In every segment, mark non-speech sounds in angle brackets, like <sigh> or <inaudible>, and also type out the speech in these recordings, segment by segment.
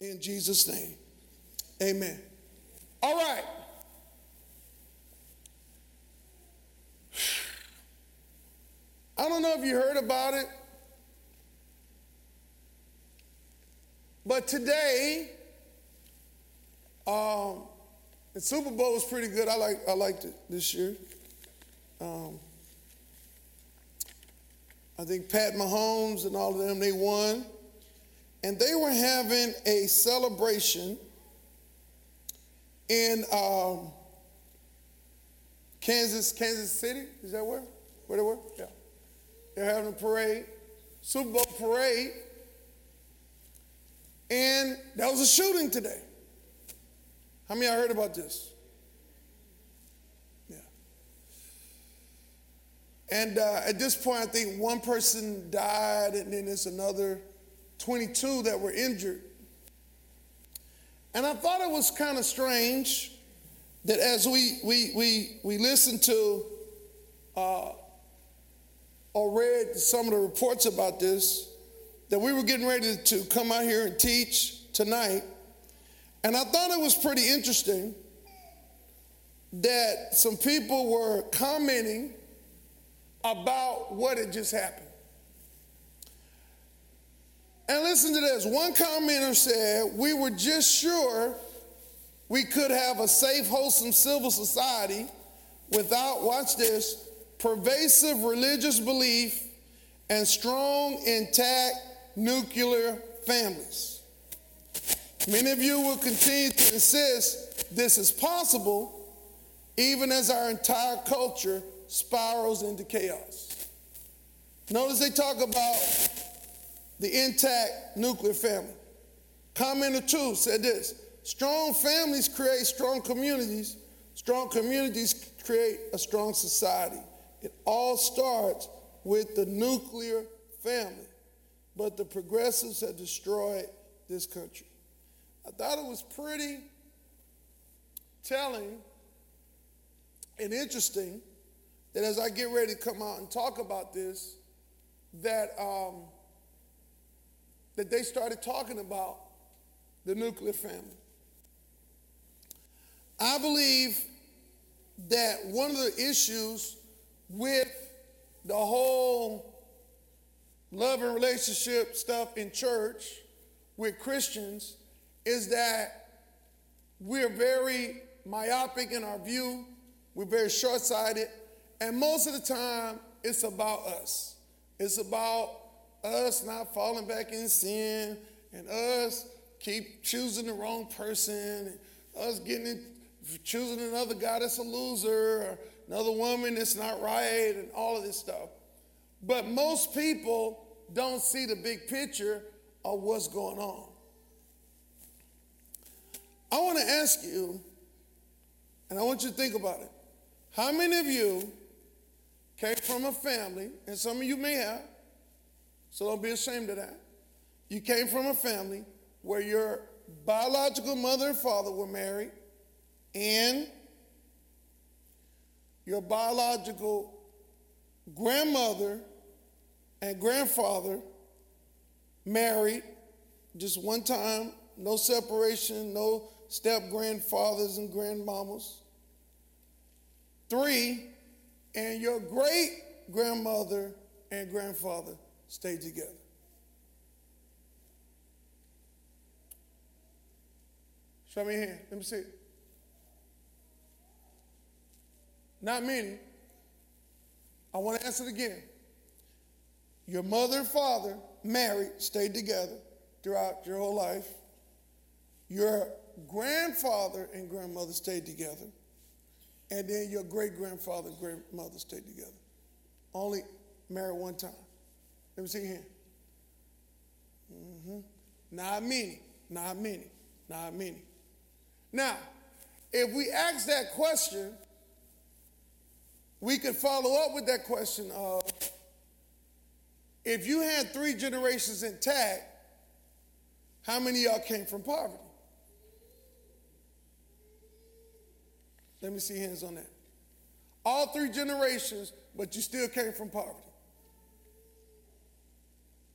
In Jesus' name. Amen. All right. I don't know if you heard about it, but today, um, the Super Bowl was pretty good. I like I liked it this year. Um, I think Pat Mahomes and all of them they won, and they were having a celebration in um, Kansas, Kansas City. Is that where? Where they were? Yeah. They're having a parade, Super Bowl parade, and there was a shooting today. How many y'all heard about this? Yeah. And uh, at this point, I think one person died, and then there's another 22 that were injured. And I thought it was kind of strange that as we we we we listened to uh, or read some of the reports about this, that we were getting ready to come out here and teach tonight. And I thought it was pretty interesting that some people were commenting about what had just happened. And listen to this one commenter said, We were just sure we could have a safe, wholesome civil society without, watch this, pervasive religious belief, and strong, intact nuclear families. Many of you will continue to insist this is possible, even as our entire culture spirals into chaos. Notice they talk about the intact nuclear family. Commenter two said this strong families create strong communities, strong communities create a strong society. It all starts with the nuclear family. But the progressives have destroyed this country. I thought it was pretty telling and interesting that as I get ready to come out and talk about this, that, um, that they started talking about the nuclear family. I believe that one of the issues with the whole love and relationship stuff in church with Christians is that we're very myopic in our view, we're very short sighted, and most of the time it's about us. It's about us not falling back in sin and us keep choosing the wrong person, us getting in, choosing another guy that's a loser, or another woman that's not right, and all of this stuff. But most people don't see the big picture of what's going on. I want to ask you, and I want you to think about it. How many of you came from a family, and some of you may have, so don't be ashamed of that. You came from a family where your biological mother and father were married, and your biological grandmother and grandfather married just one time, no separation, no step grandfathers and grandmamas. Three, and your great grandmother and grandfather stayed together. Show me hand. Let me see. Not many. I want to answer it again. Your mother and father married, stayed together throughout your whole life. Your grandfather and grandmother stayed together. And then your great grandfather and grandmother stayed together. Only married one time. Let me see here. Mm-hmm. Not many, not many, not many. Now, if we ask that question, we could follow up with that question of if you had three generations intact, how many of y'all came from poverty? Let me see hands on that. All three generations, but you still came from poverty.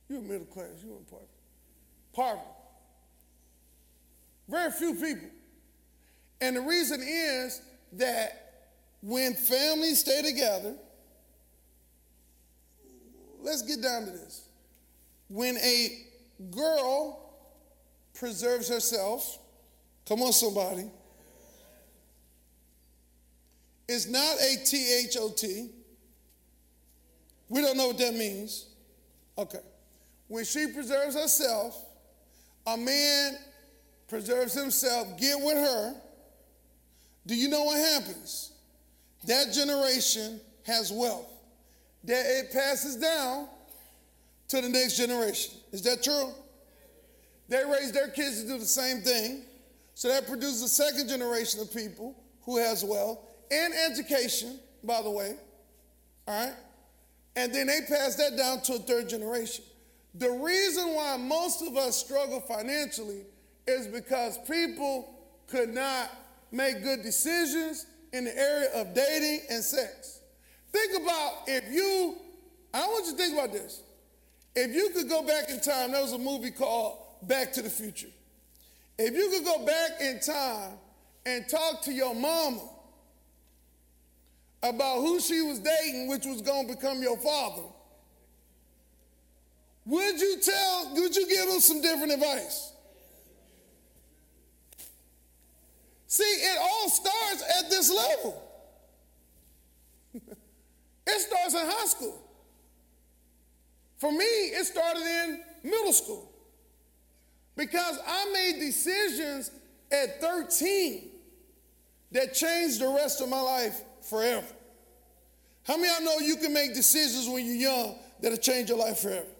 You're middle class, you in poverty. Poverty. Very few people. And the reason is that when families stay together, let's get down to this. When a girl preserves herself, come on, somebody, it's not a T H O T. We don't know what that means. Okay. When she preserves herself, a man preserves himself, get with her. Do you know what happens? That generation has wealth. That it passes down to the next generation. Is that true? They raise their kids to do the same thing. So that produces a second generation of people who has wealth and education, by the way. All right? And then they pass that down to a third generation. The reason why most of us struggle financially is because people could not make good decisions in the area of dating and sex. Think about if you, I want you to think about this. If you could go back in time, there was a movie called Back to the Future. If you could go back in time and talk to your mama about who she was dating, which was going to become your father, would you tell, would you give them some different advice? See, it all starts at this level. <laughs> it starts in high school. For me, it started in middle school because I made decisions at 13 that changed the rest of my life forever. How many of y'all know you can make decisions when you're young that'll change your life forever?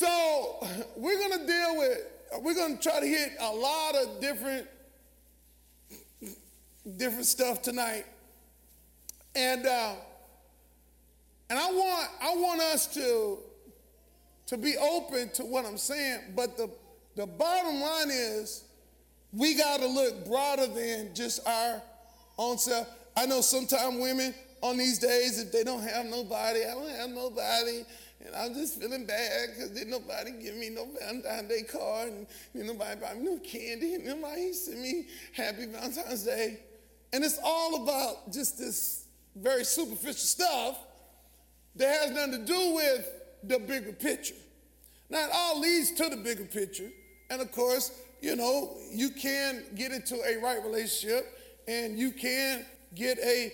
So, <laughs> we're going to deal with we're going to try to hit a lot of different different stuff tonight. And uh, and i want i want us to to be open to what i'm saying but the the bottom line is we got to look broader than just our own self. I know sometimes women on these days if they don't have nobody i don't have nobody and I'm just feeling bad because didn't nobody give me no Valentine's Day card and didn't nobody buy me no candy and nobody sent me happy Valentine's Day. And it's all about just this very superficial stuff that has nothing to do with the bigger picture. Now, it all leads to the bigger picture. And of course, you know, you can get into a right relationship and you can get a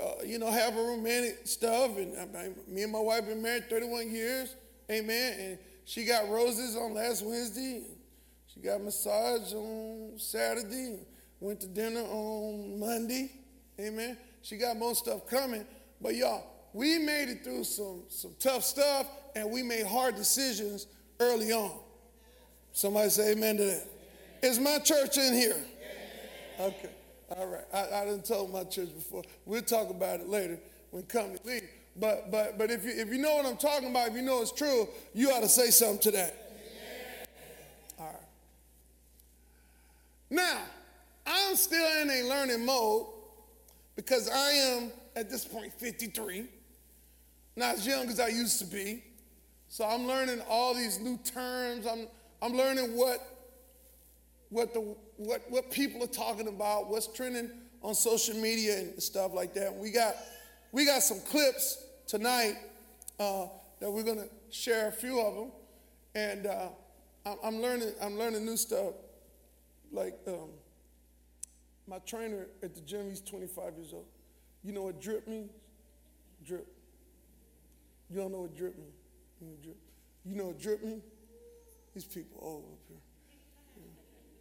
uh, you know, have a romantic stuff. And I, me and my wife been married 31 years. Amen. And she got roses on last Wednesday. She got massage on Saturday. Went to dinner on Monday. Amen. She got more stuff coming. But y'all, we made it through some, some tough stuff and we made hard decisions early on. Somebody say amen to that. Is my church in here? Okay. All right. I, I didn't tell my church before. We'll talk about it later when company leave. But but but if you if you know what I'm talking about, if you know it's true, you ought to say something to that. All right. Now, I'm still in a learning mode because I am at this point 53, not as young as I used to be. So I'm learning all these new terms. I'm I'm learning what what the what, what people are talking about, what's trending on social media and stuff like that. We got, we got some clips tonight uh, that we're going to share a few of them. And uh, I'm, learning, I'm learning new stuff. Like um, my trainer at the gym, he's 25 years old. You know what drip means? Drip. You don't know what drip means? You know, drip. You know what drip means? These people all up here.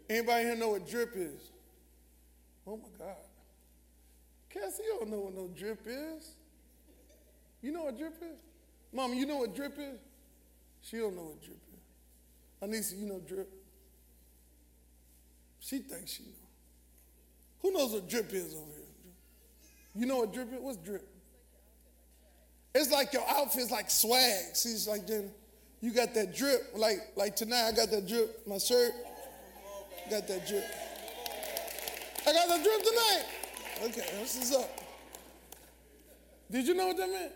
Anybody here know what drip is? Oh my God. Cassie, you don't know what no drip is. You know what drip is? Mama, you know what drip is? She don't know what drip is. Anissa, you know drip? She thinks she know. Who knows what drip is over here? You know what drip is? What's drip? It's like your outfit's like swag. See, it's like then you got that drip. Like like tonight, I got that drip. My shirt. Got that drip. I got that drip tonight. Okay, this is up. Did you know what that meant?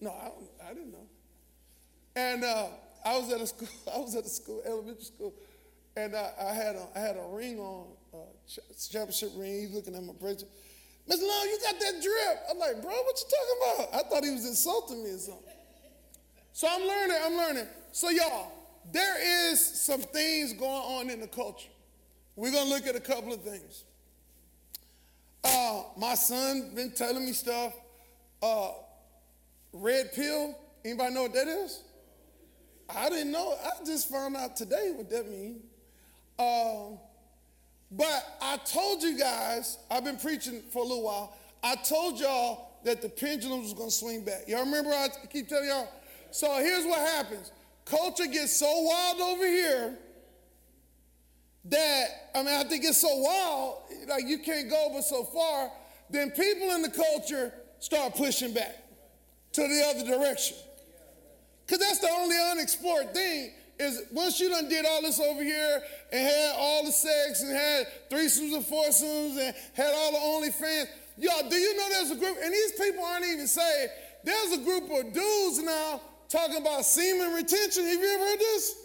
No, I, I didn't know. And uh, I was at a school. <laughs> I was at a school, elementary school, and I, I had a I had a ring on, uh, championship ring. He's looking at my brother. Miss Long, you got that drip. I'm like, bro, what you talking about? I thought he was insulting me or something. So I'm learning. I'm learning. So y'all, there is some things going on in the culture. We're gonna look at a couple of things. Uh, my son been telling me stuff. Uh, red pill. Anybody know what that is? I didn't know. I just found out today what that means. Um, but I told you guys, I've been preaching for a little while. I told y'all that the pendulum was to swing back. Y'all remember I keep telling y'all? So here's what happens culture gets so wild over here that, I mean, I think it's so wild, like you can't go but so far. Then people in the culture start pushing back to the other direction. Because that's the only unexplored thing is once you done did all this over here and had all the sex and had threesomes and foursomes and had all the OnlyFans, y'all, do you know there's a group, and these people aren't even saved, there's a group of dudes now talking about semen retention. Have you ever heard this?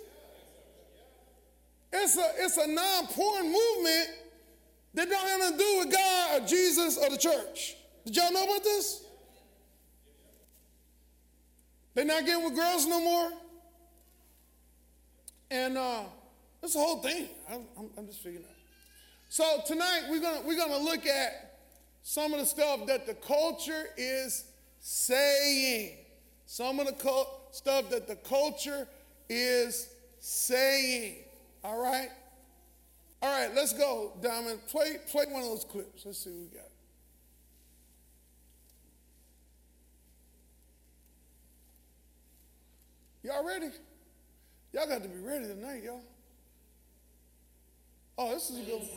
It's a, it's a non-porn movement that don't have nothing to do with God or Jesus or the church. Did y'all know about this? They're not getting with girls no more. And uh, that's the whole thing. I'm, I'm, I'm just figuring out. So tonight we're gonna we're gonna look at some of the stuff that the culture is saying. Some of the stuff that the culture is saying. All right? All right, let's go, Diamond. Play, play one of those clips. Let's see what we got. Y'all ready? Y'all got to be ready tonight, y'all. Oh, this is a good one.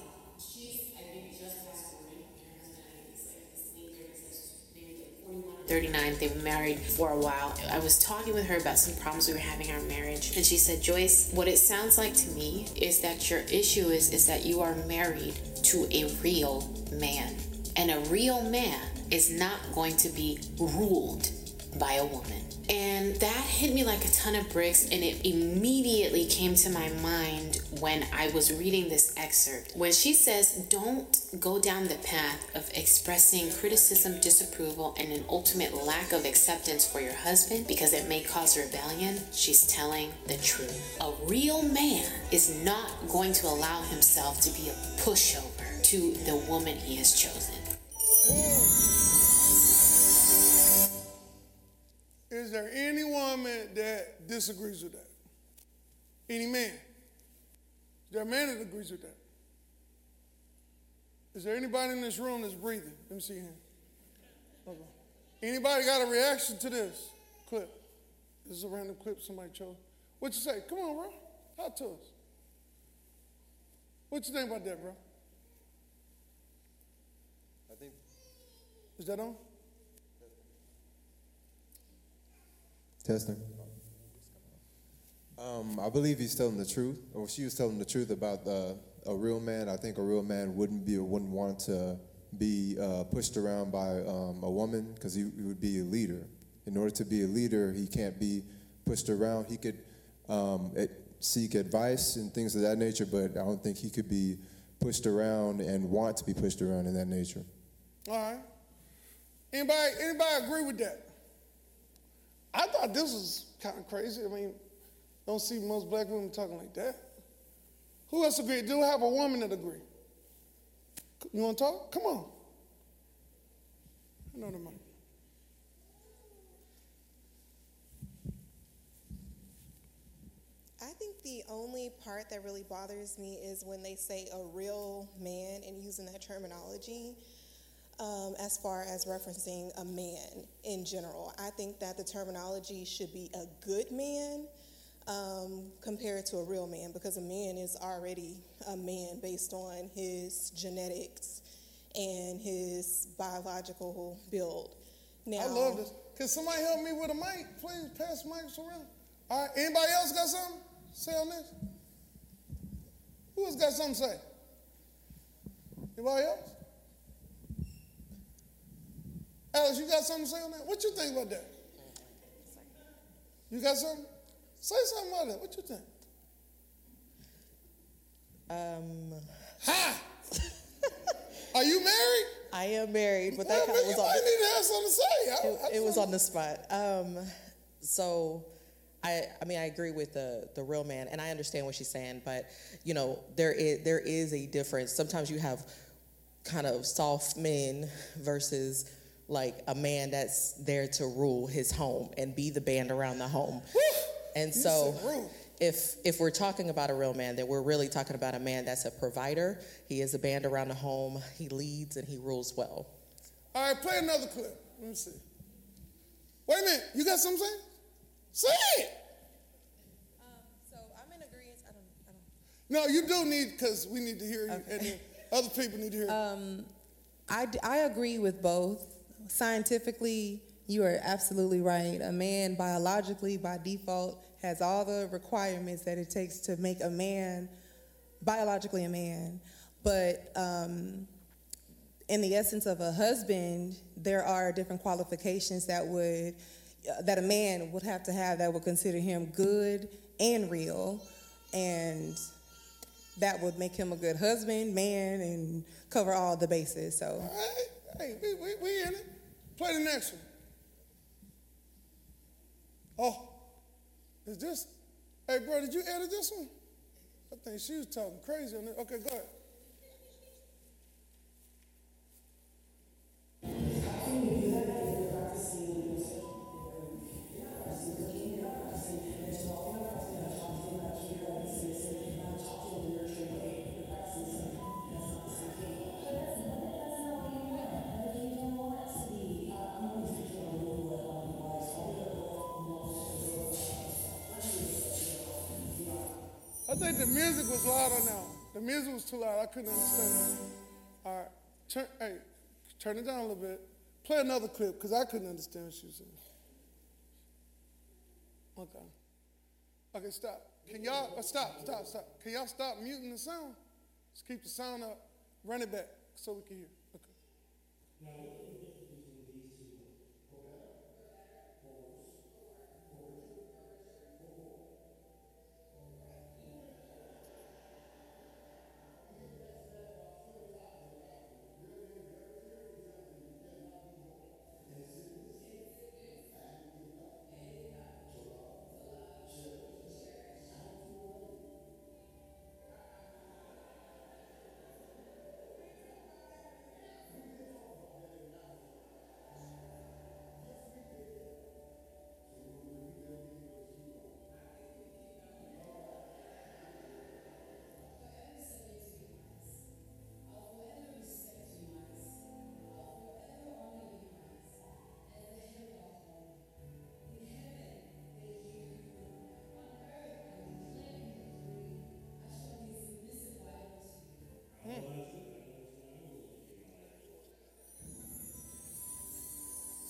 39. They were married for a while. I was talking with her about some problems we were having in our marriage, and she said, Joyce, what it sounds like to me is that your issue is, is that you are married to a real man. And a real man is not going to be ruled by a woman. And that hit me like a ton of bricks, and it immediately came to my mind when I was reading this excerpt. When she says, Don't go down the path of expressing criticism, disapproval, and an ultimate lack of acceptance for your husband because it may cause rebellion, she's telling the truth. A real man is not going to allow himself to be a pushover to the woman he has chosen. Is there any woman that disagrees with that? Any man? Is there a man that agrees with that? Is there anybody in this room that's breathing? Let me see him. Okay. Anybody got a reaction to this clip? This is a random clip somebody chose. What you say? Come on, bro. Talk to us. What you think about that, bro? I think. Is that on? Testing. Um, I believe he's telling the truth, or she was telling the truth about uh, a real man. I think a real man wouldn't be, wouldn't want to be uh, pushed around by um, a woman because he, he, would be a leader. In order to be a leader, he can't be pushed around. He could um, seek advice and things of that nature, but I don't think he could be pushed around and want to be pushed around in that nature. All right. Anybody, anybody agree with that? I thought this was kind of crazy. I mean, don't see most black women talking like that. Who else agree? Do have a woman that agree? You want to talk? Come on. I know the mic. I think the only part that really bothers me is when they say a real man and using that terminology um, as far as referencing a man in general. I think that the terminology should be a good man um, compared to a real man because a man is already a man based on his genetics and his biological build. Now, I love this. Can somebody help me with a mic? Please pass the mics around. All right, anybody else got something to say on this? Who else got something to say? Anybody else? Alex, you got something to say on that? What you think about that? You got something? Say something about that. What you think? Um, Ha! <laughs> Are you married? I am married, but Well, that kind of you was on the, need to have something to say. I- it, I it was on the spot. Um, so I, I mean, I agree with the the real man, and I understand what she's saying, but you know, there is there is a difference. Sometimes you have kind of soft men versus like a man that's there to rule his home and be the band around the home. And so if if we're talking about a real man, then we're really talking about a man that's a provider. He is a band around the home. He leads and he rules well. All right, play another clip. Let me see. Wait a minute. You got something to say? Say it. so I'm in agreement. I don't. I don't. No, you do need, because we need to hear you, and other people need to hear Um, I I, d- I agree with both. Scientifically, you are absolutely right. A man, biologically, by default, has all the requirements that it takes to make a man biologically a man. But um, in the essence of a husband, there are different qualifications that would uh, that a man would have to have that would consider him good and real, and that would make him a good husband, man, and cover all the bases. So. All right. Hey, we, we, we in it. Play the next one. Oh, is this? Hey, bro, did you edit this one? I think she was talking crazy on it. Okay, go ahead. Think the music was louder now. The music was too loud. I couldn't understand. All right. Turn, hey, turn it down a little bit. Play another clip because I couldn't understand what she was saying. Okay. Okay, stop. Can y'all uh, stop, stop, stop? Can y'all stop muting the sound? Just keep the sound up. Run it back so we can hear. Okay.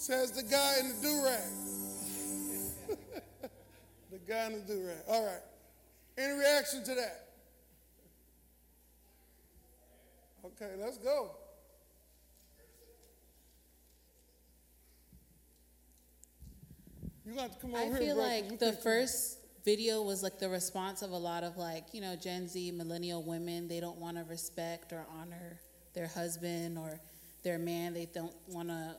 Says the guy in the do rag. <laughs> the guy in the do rag. All right. Any reaction to that? Okay, let's go. You got to come over I here, I feel bro, like the first video was like the response of a lot of like, you know, Gen Z millennial women. They don't want to respect or honor their husband or their man. They don't want to,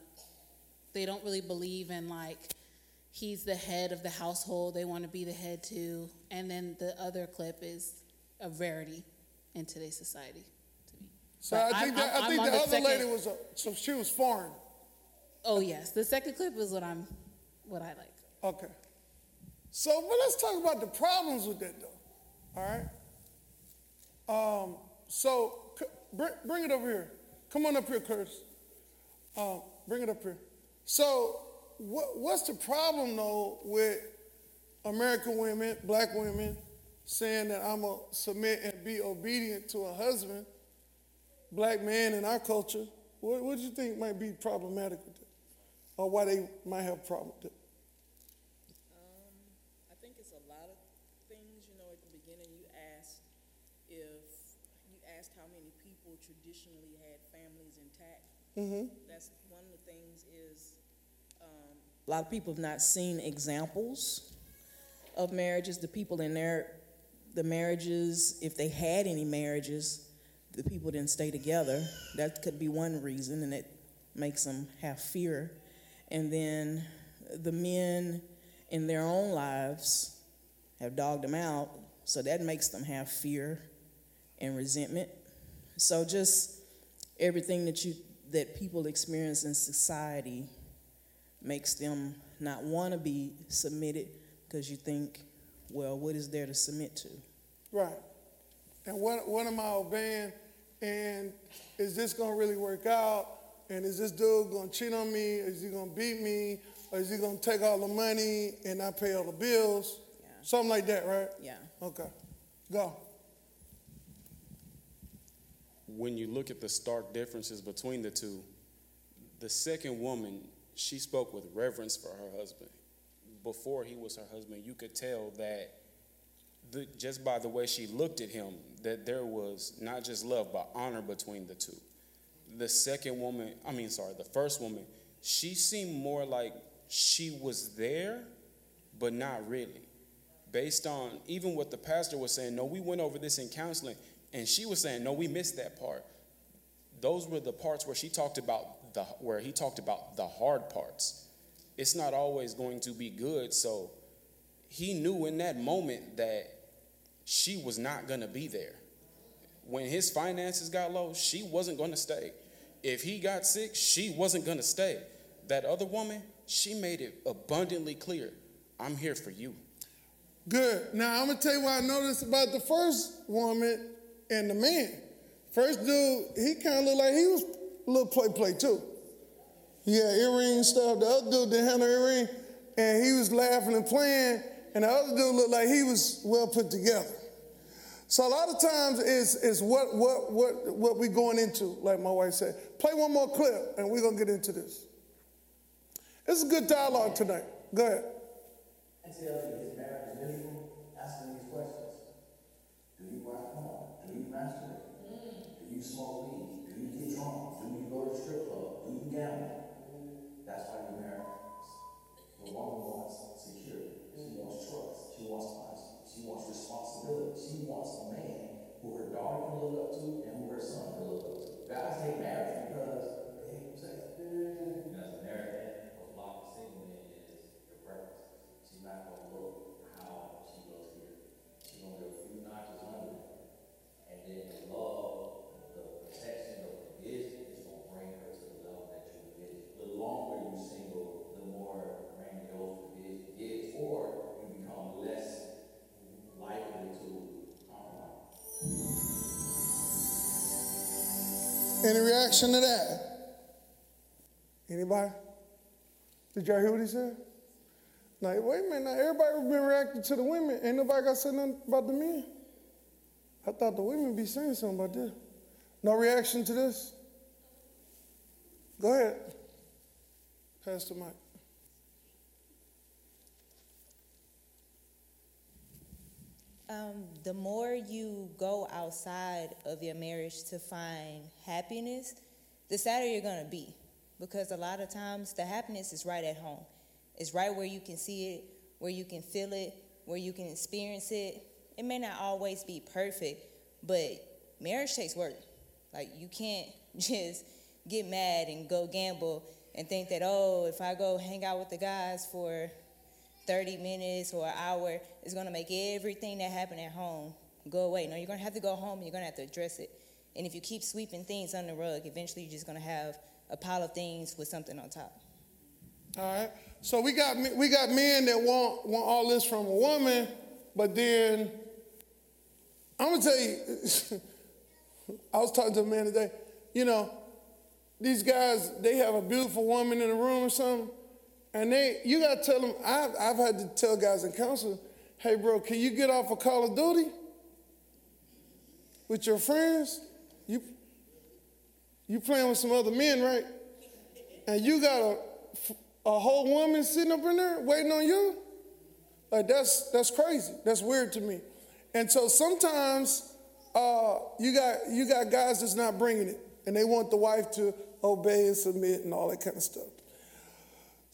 they don't really believe in like, he's the head of the household. They want to be the head too. And then the other clip is a rarity in today's society to me. So But I think I'm- that, I'm- I think the the other second- lady was a, so she was foreign. Oh yes, the second clip is what I'm, what I like. Okay. So, but let's talk about the problems with that, though. All right. Um, so, c- bring, bring it over here. Come on up here, Curtis. Um, bring it up here. So, what, what's the problem though with American women, black women, saying that I'm gonna submit and be obedient to a husband, black man in our culture? What, what do you think might be problematic with that, or why they might have a problem with that? Um, I think it's a lot of things, you know, at the beginning you asked if, you asked how many people traditionally had families intact. That's, one of the things is, um, a lot of people have not seen examples of marriages, the people in their the marriages, if they had any marriages, the people didn't stay together. That could be one reason, and it makes them have fear. And then the men in their own lives have dogged them out, so that makes them have fear and resentment. So just everything that you that people experience in society makes them not want to be submitted because you think, well, what is there to submit to? Right. And what, what am I obeying? And is this going to really work out? And is this dude going to cheat on me? Is he going to beat me? Or is he going to take all the money and not pay all the bills? Yeah. Something like that, right? Yeah. Okay. Go. when you look at the stark differences between the two, the second woman, she spoke with reverence for her husband. Before he was her husband, you could tell that the, just by the way she looked at him, that there was not just love, but honor between the two. The second woman, I mean, sorry, the first woman, she seemed more like she was there, but not really. Based on even what the pastor was saying, no, we went over this in counseling. And she was saying, no, we missed that part. Those were the parts where she talked about the where he talked about the hard parts. It's not always going to be good. So he knew in that moment that she was not going to be there. When his finances got low, she wasn't going to stay. If he got sick, she wasn't going to stay. That other woman, she made it abundantly clear I'm here for you. Good. Now I'm gonna tell you what I noticed about the first woman and the man. First dude, he kind of looked like he was little play play too. Yeah, earring stuff. The other dude didn't have no earring, and he was laughing and playing. And the other dude looked like he was well put together. So a lot of times is is what what what what we going into, like my wife said. Play one more clip, and we're gonna get into this. It's a good dialogue tonight. Go ahead. Until his marriage is miserable, asking these questions. Do you rock porn? Do you masturbate? Do you smoke responsibility. She wants a man who her daughter can look up to and who her son can look up to. Guys hate marriage reaction to that? Anybody? Did y'all hear what he said? Like, wait a minute, now everybody been reacting to the women. Ain't nobody got say nothing about the men. I thought the women be saying something about this. No reaction to this? Go ahead. Pastor the Um, the more you go outside of your marriage to find happiness, the sadder you're gonna be. Because a lot of times the happiness is right at home. It's right where you can see it, where you can feel it, where you can experience it. It may not always be perfect, but marriage takes work. Like you can't <laughs> just get mad and go gamble and think that, oh, if I go hang out with the guys for 30 minutes or an hour is going to make everything that happened at home go away. No, you're going to have to go home and you're going to have to address it. And if you keep sweeping things under the rug, eventually you're just going to have a pile of things with something on top. All right. So we got we got men that want want all this from a woman, but then I'm gonna tell you. <laughs> I was talking to a man today. You know, these guys they have a beautiful woman in the room or something, and they you gotta tell them. I've I've had to tell guys in counseling, hey bro, can you get off of Call of Duty with your friends? You you playing with some other men, right? And you got a a whole woman sitting up in there waiting on you? Like that's that's crazy. That's weird to me. And so sometimes uh, you got you got guys that's not bringing it, and they want the wife to obey and submit and all that kind of stuff.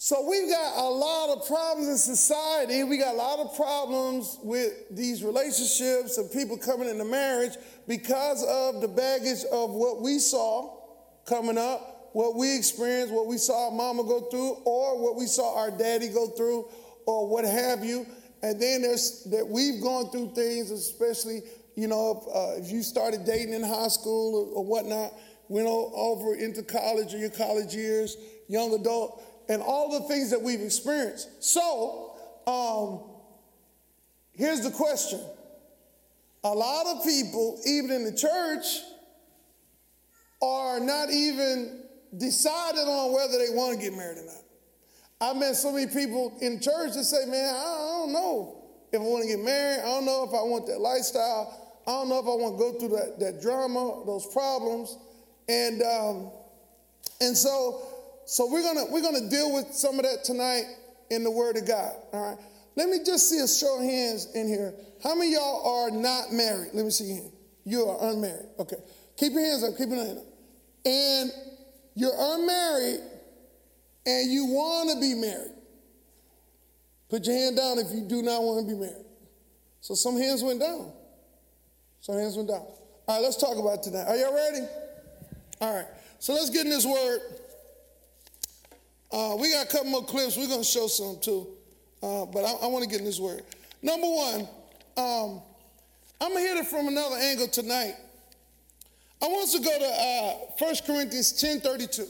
So we've got a lot of problems in society. We got a lot of problems with these relationships and people coming into marriage because of the baggage of what we saw coming up, what we experienced, what we saw our mama go through, or what we saw our daddy go through, or what have you. And then there's that we've gone through things, especially, you know, if, uh, if you started dating in high school or, or whatnot, went over into college or your college years, young adult and all the things that we've experienced. So, um, here's the question a lot of people, even in the church, are not even decided on whether they want to get married or not. I've met so many people in church that say, man, I don't know if I want to get married. I don't know if I want that lifestyle. I don't know if I want to go through that, that drama, those problems. And, um, and so so we're gonna we're gonna deal with some of that tonight in the Word of God. All right. Let me just see a show of hands in here. How many y'all are not married? Let me see hand. You are unmarried. Okay. Keep your hands up. Keep your hand up. And you're unmarried and you want to be married. Put your hand down if you do not want to be married. So some hands went down. Some hands went down. All right, let's talk about tonight. Are y'all ready? All right. So let's get in this word. Uh, we got a couple more clips. We're going to show some too. Uh, but I, I want to get in this word. Number one, um, I'm going to hit it from another angle tonight. I want to go to uh, 1 Corinthians 10 32.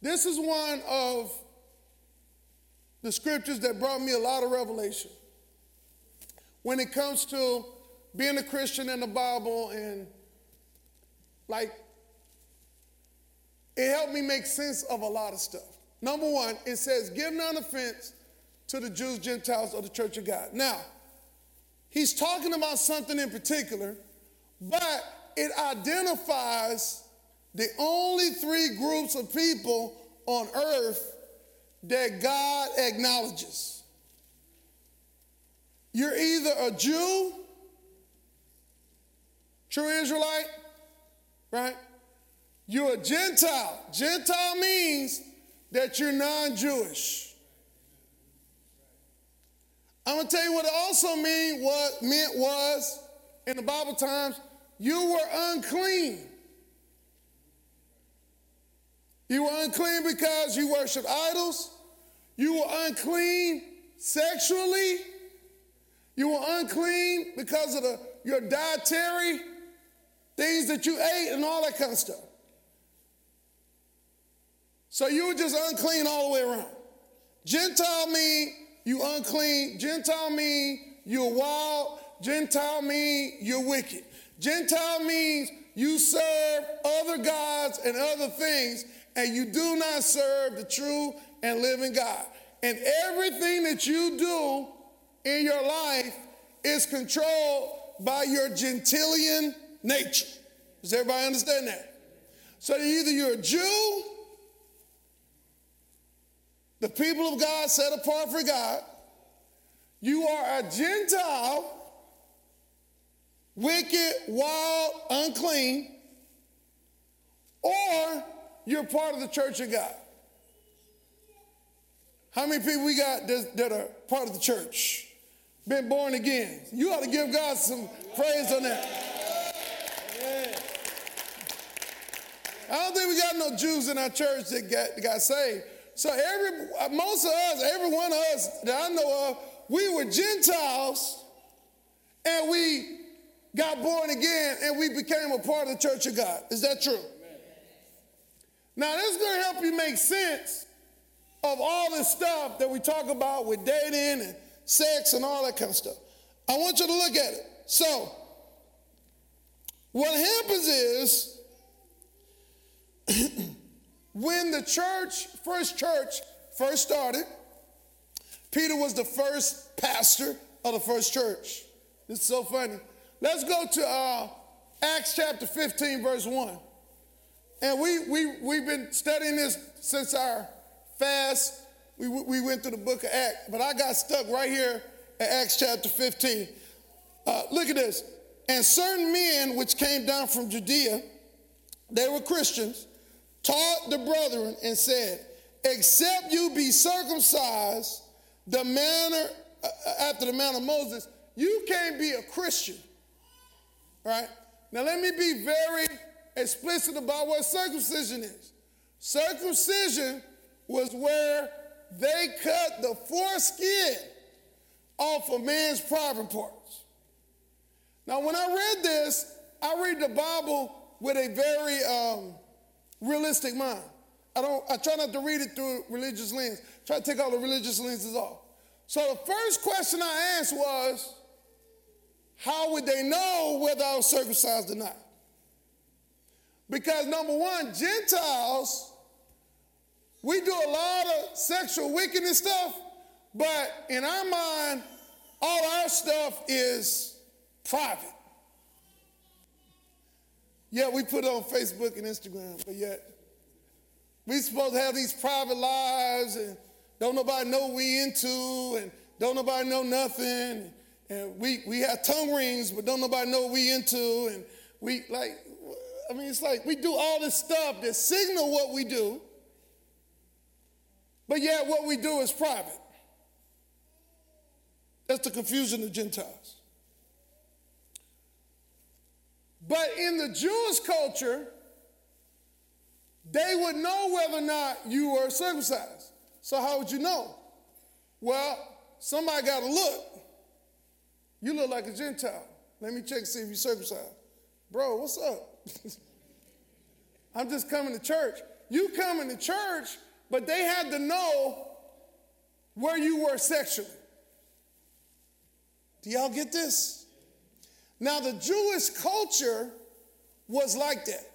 This is one of the scriptures that brought me a lot of revelation when it comes to being a Christian in the Bible and like it helped me make sense of a lot of stuff. Number one, it says, give none offense to the Jews, Gentiles, or the church of God. Now, he's talking about something in particular, but it identifies the only three groups of people on earth that God acknowledges. You're either a Jew, true Israelite, right? You're a Gentile. Gentile means that you're non Jewish. I'm going to tell you what it also mean, what meant was in the Bible times, you were unclean. You were unclean because you worship idols. You were unclean sexually. You were unclean because of the, your dietary things that you ate and all that kind of stuff. So you were just unclean all the way around. Gentile mean you unclean. Gentile mean you're wild. Gentile mean you're wicked. Gentile means you serve other gods and other things, and you do not serve the true and living God. And everything that you do in your life is controlled by your Gentilian nature. Does everybody understand that? So either you're a Jew the people of God set apart for God. You are a Gentile, wicked, wild, unclean, or you're part of the church of God. How many people we got that are part of the church? Been born again. You ought to give God some praise on that. I don't think we got no Jews in our church that got, got saved. So every uh, most of us, every one of us that I know of, we were Gentiles and we got born again and we became a part of the church of God. Is that true? Now this is going to help you make sense of all this stuff that we talk about with dating and sex and all that kind of stuff. I want you to look at it. So, what happens is <clears throat> When the church, first church, first started, Peter was the first pastor of the first church. It's so funny. Let's go to uh, Acts chapter 15, verse 1. And we, we, we've been studying this since our fast. We, we went through the book of Acts, but I got stuck right here at Acts chapter 15. Uh, look at this. And certain men which came down from Judea, they were Christians, taught the brethren and said, except you be circumcised the manner uh, after the manner of Moses, you can't be a Christian. Right? Now let me be very explicit about what circumcision is. Circumcision was where they cut the foreskin off a man's private parts. Now, when I read this, I read the Bible with a very um, realistic mind. I don't. I try not to read it through religious lens. Try to take all the religious lenses off. So the first question I asked was, how would they know whether I was circumcised or not? Because number one, Gentiles, we do a lot of sexual wickedness stuff, but in our mind, all our stuff is private. Yeah, we put it on Facebook and Instagram, but yet we supposed to have these private lives and don't nobody know we into and don't nobody know nothing. And we, we have tongue rings, but don't nobody know we into. And we like, I mean, it's like we do all this stuff that signal what we do, but yet what we do is private. That's the confusion of Gentiles. But in the Jewish culture, they would know whether or not you were circumcised. So, how would you know? Well, somebody got to look. You look like a Gentile. Let me check and see if you're circumcised. Bro, what's up? <laughs> I'm just coming to church. You coming to church, but they had to know where you were sexually. Do y'all get this? Now, the Jewish culture was like that.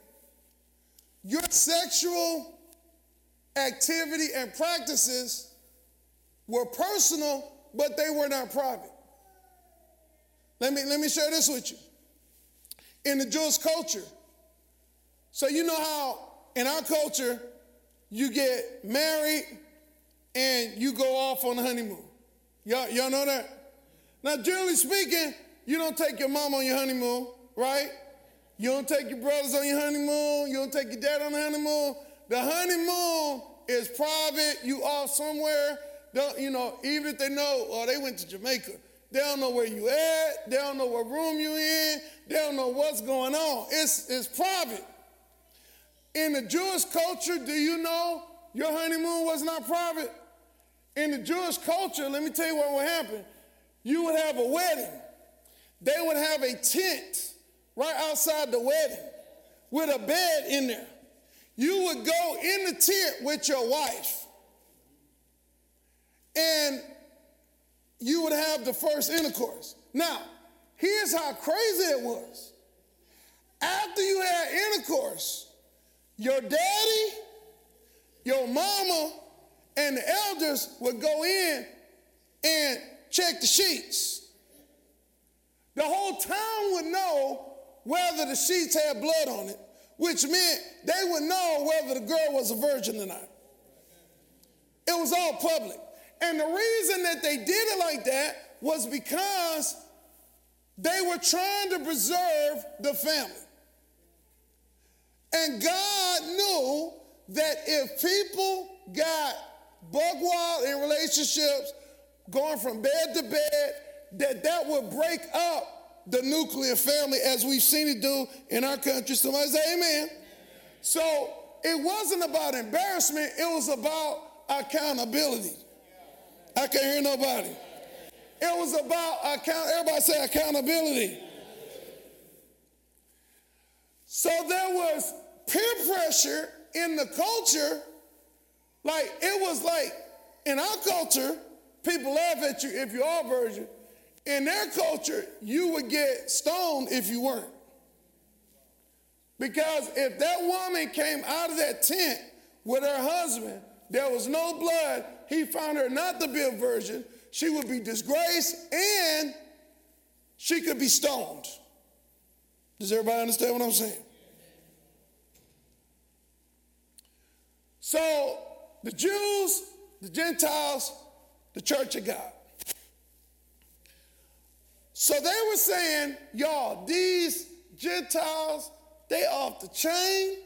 Your sexual activity and practices were personal, but they were not private. Let me, let me share this with you. In the Jewish culture, so you know how in our culture, you get married and you go off on a honeymoon. Y'all, y'all know that? Now, generally speaking, you don't take your mom on your honeymoon, right? You don't take your brothers on your honeymoon. You don't take your dad on the honeymoon. The honeymoon is private. You off somewhere. Don't, you know, even if they know, oh, they went to Jamaica. They don't know where you at. They don't know what room you in. They don't know what's going on. It's, it's private. In the Jewish culture, do you know your honeymoon was not private? In the Jewish culture, let me tell you what would happen. You would have a wedding. They would have a tent right outside the wedding with a bed in there. You would go in the tent with your wife and you would have the first intercourse. Now, here's how crazy it was. After you had intercourse, your daddy, your mama, and the elders would go in and check the sheets. The whole town would know whether the sheets had blood on it, which meant they would know whether the girl was a virgin or not. It was all public. And the reason that they did it like that was because they were trying to preserve the family. And God knew that if people got bug wild in relationships, going from bed to bed, that that would break up the nuclear family as we've seen it do in our country. Somebody say amen. So it wasn't about embarrassment, it was about accountability. I can't hear nobody. It was about account, everybody say accountability. So there was peer pressure in the culture. Like it was like in our culture, people laugh at you if you are a virgin. In their culture, you would get stoned if you weren't. Because if that woman came out of that tent with her husband, there was no blood, he found her not to be a virgin, she would be disgraced and she could be stoned. Does everybody understand what I'm saying? So the Jews, the Gentiles, the church of God. So they were saying, y'all, these Gentiles, they off the chain.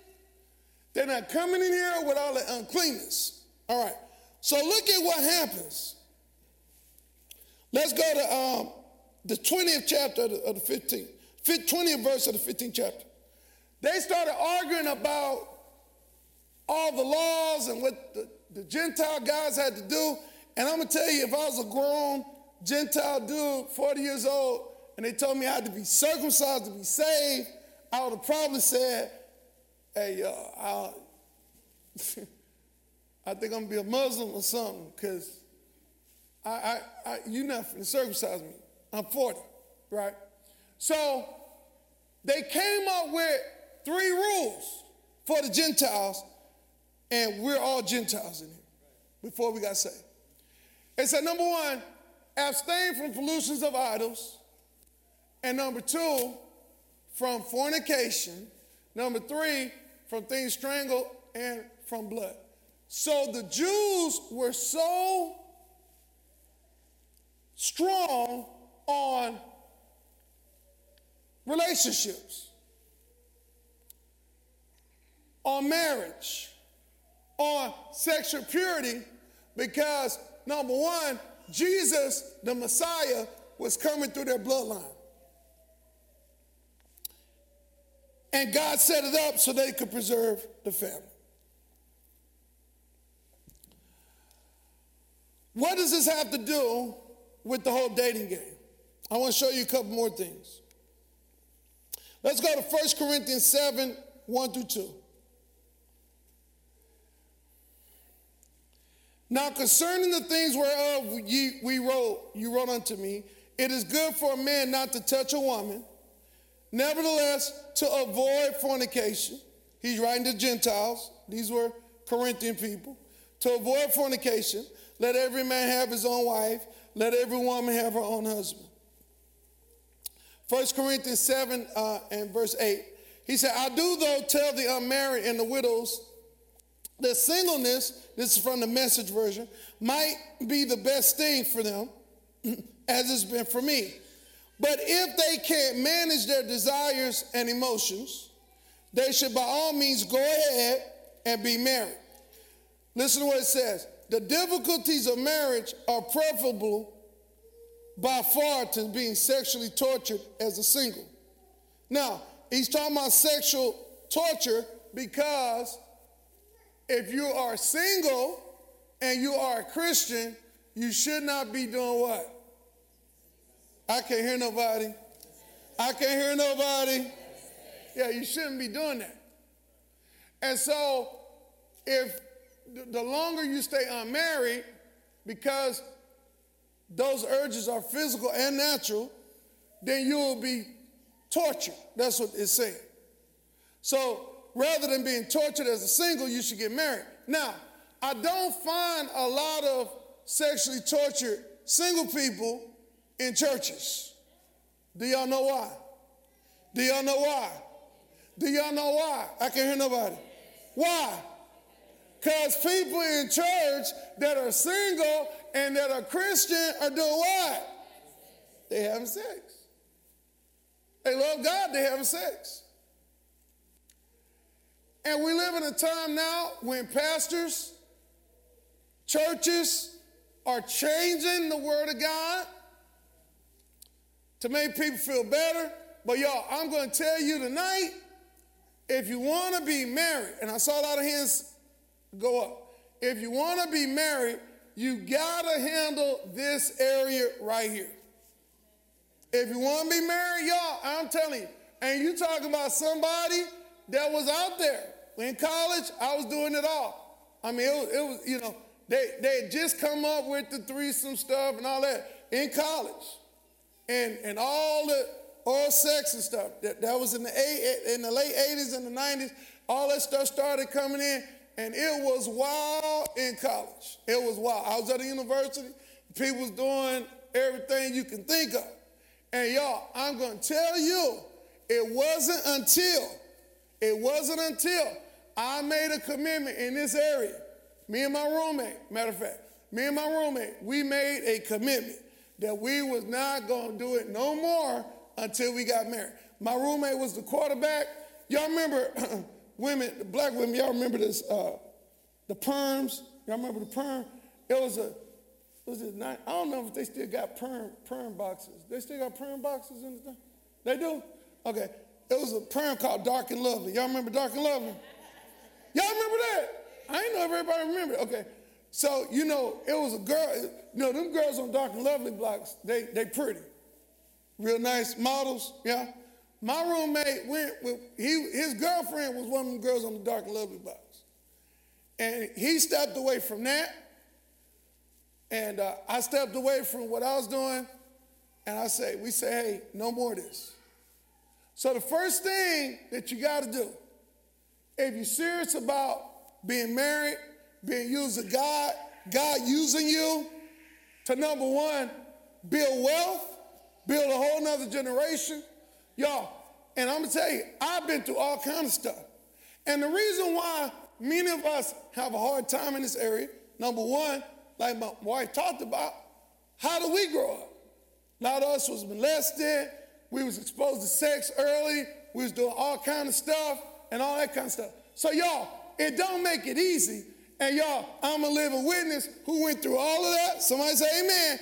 They're not coming in here with all the uncleanness. All right. So look at what happens. Let's go to um, the 20th chapter of the, of the 15th, 20th verse of the 15th chapter. They started arguing about all the laws and what the, the Gentile guys had to do. And I'm gonna tell you, if I was a grown Gentile dude, 40 years old, and they told me I had to be circumcised to be saved, I would have probably said, hey, uh, <laughs> I, think I'm gonna be a Muslim or something, because I, I, I, you're not gonna circumcise me. I'm 40, right? So they came up with three rules for the Gentiles, and we're all Gentiles in here before we got saved. It said, number one, abstain from pollutions of idols. And number two, from fornication. Number three, from things strangled and from blood. So the Jews were so strong on relationships, on marriage, on sexual purity, because number one, Jesus, the Messiah, was coming through their bloodline. And God set it up so they could preserve the family. What does this have to do with the whole dating game? I want to show you a couple more things. Let's go to 1 Corinthians 7 1 through 2. Now, concerning the things whereof ye, we wrote, you wrote unto me, it is good for a man not to touch a woman. Nevertheless, to avoid fornication, he's writing to Gentiles. These were Corinthian people. To avoid fornication, let every man have his own wife, let every woman have her own husband. 1 Corinthians 7 uh, and verse 8. He said, I do, though, tell the unmarried and the widows that singleness, this is from the message version, might be the best thing for them, <clears throat> as it's been for me. But if they can't manage their desires and emotions, they should by all means go ahead and be married. Listen to what it says. The difficulties of marriage are preferable by far to being sexually tortured as a single. Now, he's talking about sexual torture because if you are single and you are a Christian, you should not be doing what? I can't hear nobody. I can't hear nobody. Yeah, you shouldn't be doing that. And so, if the longer you stay unmarried, because those urges are physical and natural, then you will be tortured. That's what it's saying. So, rather than being tortured as a single, you should get married. Now, I don't find a lot of sexually tortured single people in churches. Do y'all know why? Do y'all know why? Do y'all know why? I can't hear nobody. Why? Because people in church that are single and that are Christian are doing what? They having sex. They love God, they having sex. And we live in a time now when pastors, churches are changing the word of God to make people feel better. But y'all, I'm going to tell you tonight if you want to be married, and I saw a lot of hands go up, if you want to be married, you got to handle this area right here. If you want to be married, y'all, I'm telling you, and you talking about somebody that was out there. In college, I was doing it all. I mean, it was, it was you know, they, they had just come up with the threesome stuff and all that in college and, and all the oral sex and stuff. That, that was in the, eight, in the late 80s and the 90s. All that stuff started coming in, and it was wild in college. It was wild. I was at a university, people was doing everything you can think of. And y'all, I'm going to tell you, it wasn't until, it wasn't until I made a commitment in this area. Me and my roommate, matter of fact, me and my roommate, we made a commitment that we was not going to do it no more until we got married. My roommate was the quarterback. Y'all remember <clears throat> women, black women, y'all remember this, uh, the perms? Y'all remember the perm? It was a, was it not, I don't know if they still got perm, perm boxes. They still got perm boxes in the thing? They do? Okay. It was a perm called Dark and Lovely. Y'all remember Dark and Lovely? Y'all remember that? I ain't know if everybody remember. Okay. So, you know, it was a girl, you know, them girls on Dark and Lovely blocks, they, they pretty. Real nice models, yeah. My roommate went with, he, his girlfriend was one of them girls on the Dark and Lovely box. And he stepped away from that. And uh, I stepped away from what I was doing. And I say, we say, hey, no more of this. So the first thing that you got to do, if you're serious about being married, being used of God, God using you to number one, build wealth, build a whole nother generation. Y'all, and I'm gonna tell you, I've been through all kind of stuff. And the reason why many of us have a hard time in this area, number one, like my wife talked about, how do we grow up? A lot of us was molested, we was exposed to sex early, we was doing all kind of stuff and all that kind of stuff. So y'all, it don't make it easy. And y'all, I'm a living witness who went through all of that. Somebody say amen.